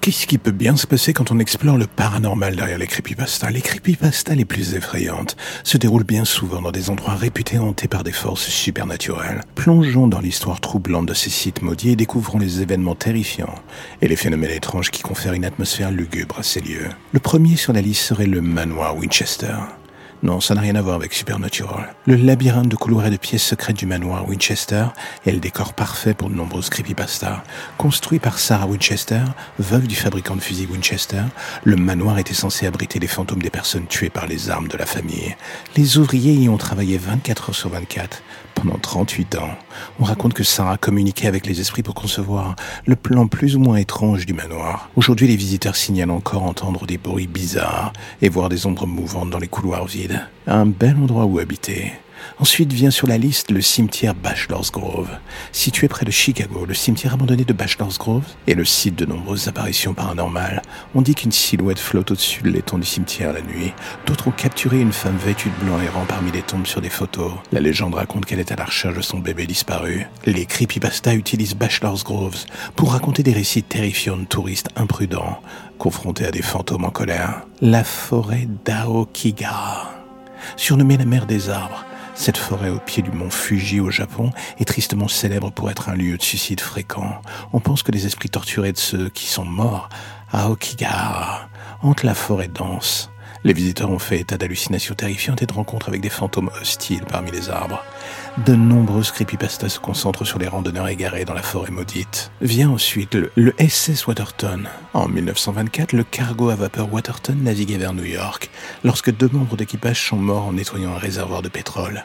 Qu'est-ce qui peut bien se passer quand on explore le paranormal derrière les creepypastas? Les creepypastas les plus effrayantes se déroulent bien souvent dans des endroits réputés hantés par des forces supernaturelles. Plongeons dans l'histoire troublante de ces sites maudits et découvrons les événements terrifiants et les phénomènes étranges qui confèrent une atmosphère lugubre à ces lieux. Le premier sur la liste serait le manoir Winchester. Non, ça n'a rien à voir avec Supernatural. Le labyrinthe de couloirs et de pièces secrètes du manoir Winchester est le décor parfait pour de nombreuses creepypastas. Construit par Sarah Winchester, veuve du fabricant de fusils Winchester, le manoir était censé abriter les fantômes des personnes tuées par les armes de la famille. Les ouvriers y ont travaillé 24 heures sur 24 pendant 38 ans. On raconte que Sarah communiquait avec les esprits pour concevoir le plan plus ou moins étrange du manoir. Aujourd'hui, les visiteurs signalent encore entendre des bruits bizarres et voir des ombres mouvantes dans les couloirs vides. Un bel endroit où habiter. Ensuite vient sur la liste le cimetière Bachelor's Grove. Situé près de Chicago, le cimetière abandonné de Bachelor's Grove est le site de nombreuses apparitions paranormales. On dit qu'une silhouette flotte au-dessus de l'étang du cimetière la nuit. D'autres ont capturé une femme vêtue de blanc errant parmi les tombes sur des photos. La légende raconte qu'elle est à la recherche de son bébé disparu. Les creepypasta utilisent Bachelor's Groves pour raconter des récits terrifiants de touristes imprudents, confrontés à des fantômes en colère. La forêt d'Aokigahara. Surnommée la mer des arbres, cette forêt au pied du mont Fuji au Japon est tristement célèbre pour être un lieu de suicide fréquent. On pense que les esprits torturés de ceux qui sont morts à Okigahara hantent la forêt dense. Les visiteurs ont fait état d'hallucinations terrifiantes et de rencontres avec des fantômes hostiles parmi les arbres. De nombreuses creepypastas se concentrent sur les randonneurs égarés dans la forêt maudite. Vient ensuite le, le SS Waterton. En 1924, le cargo à vapeur Waterton naviguait vers New York lorsque deux membres d'équipage sont morts en nettoyant un réservoir de pétrole.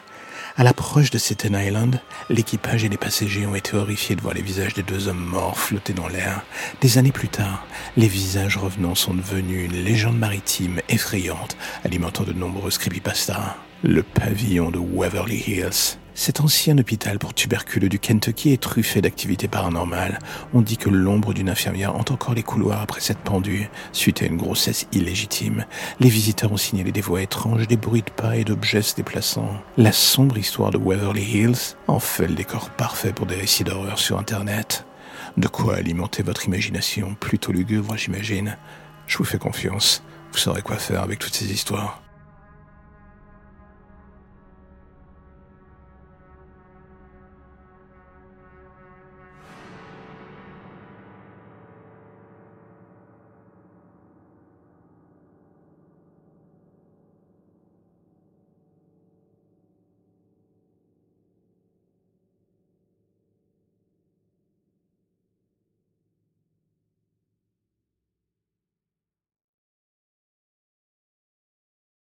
À l'approche de Staten Island, l'équipage et les passagers ont été horrifiés de voir les visages des deux hommes morts flotter dans l'air. Des années plus tard, les visages revenants sont devenus une légende maritime effrayante, alimentant de nombreuses creepypastas. Le pavillon de Waverly Hills. Cet ancien hôpital pour tuberculeux du Kentucky est truffé d'activités paranormales. On dit que l'ombre d'une infirmière hante encore les couloirs après s'être pendue, suite à une grossesse illégitime. Les visiteurs ont signalé des voix étranges, des bruits de pas et d'objets se déplaçant. La sombre histoire de Waverly Hills en fait le décor parfait pour des récits d'horreur sur Internet. De quoi alimenter votre imagination, plutôt lugubre, j'imagine. Je vous fais confiance. Vous saurez quoi faire avec toutes ces histoires.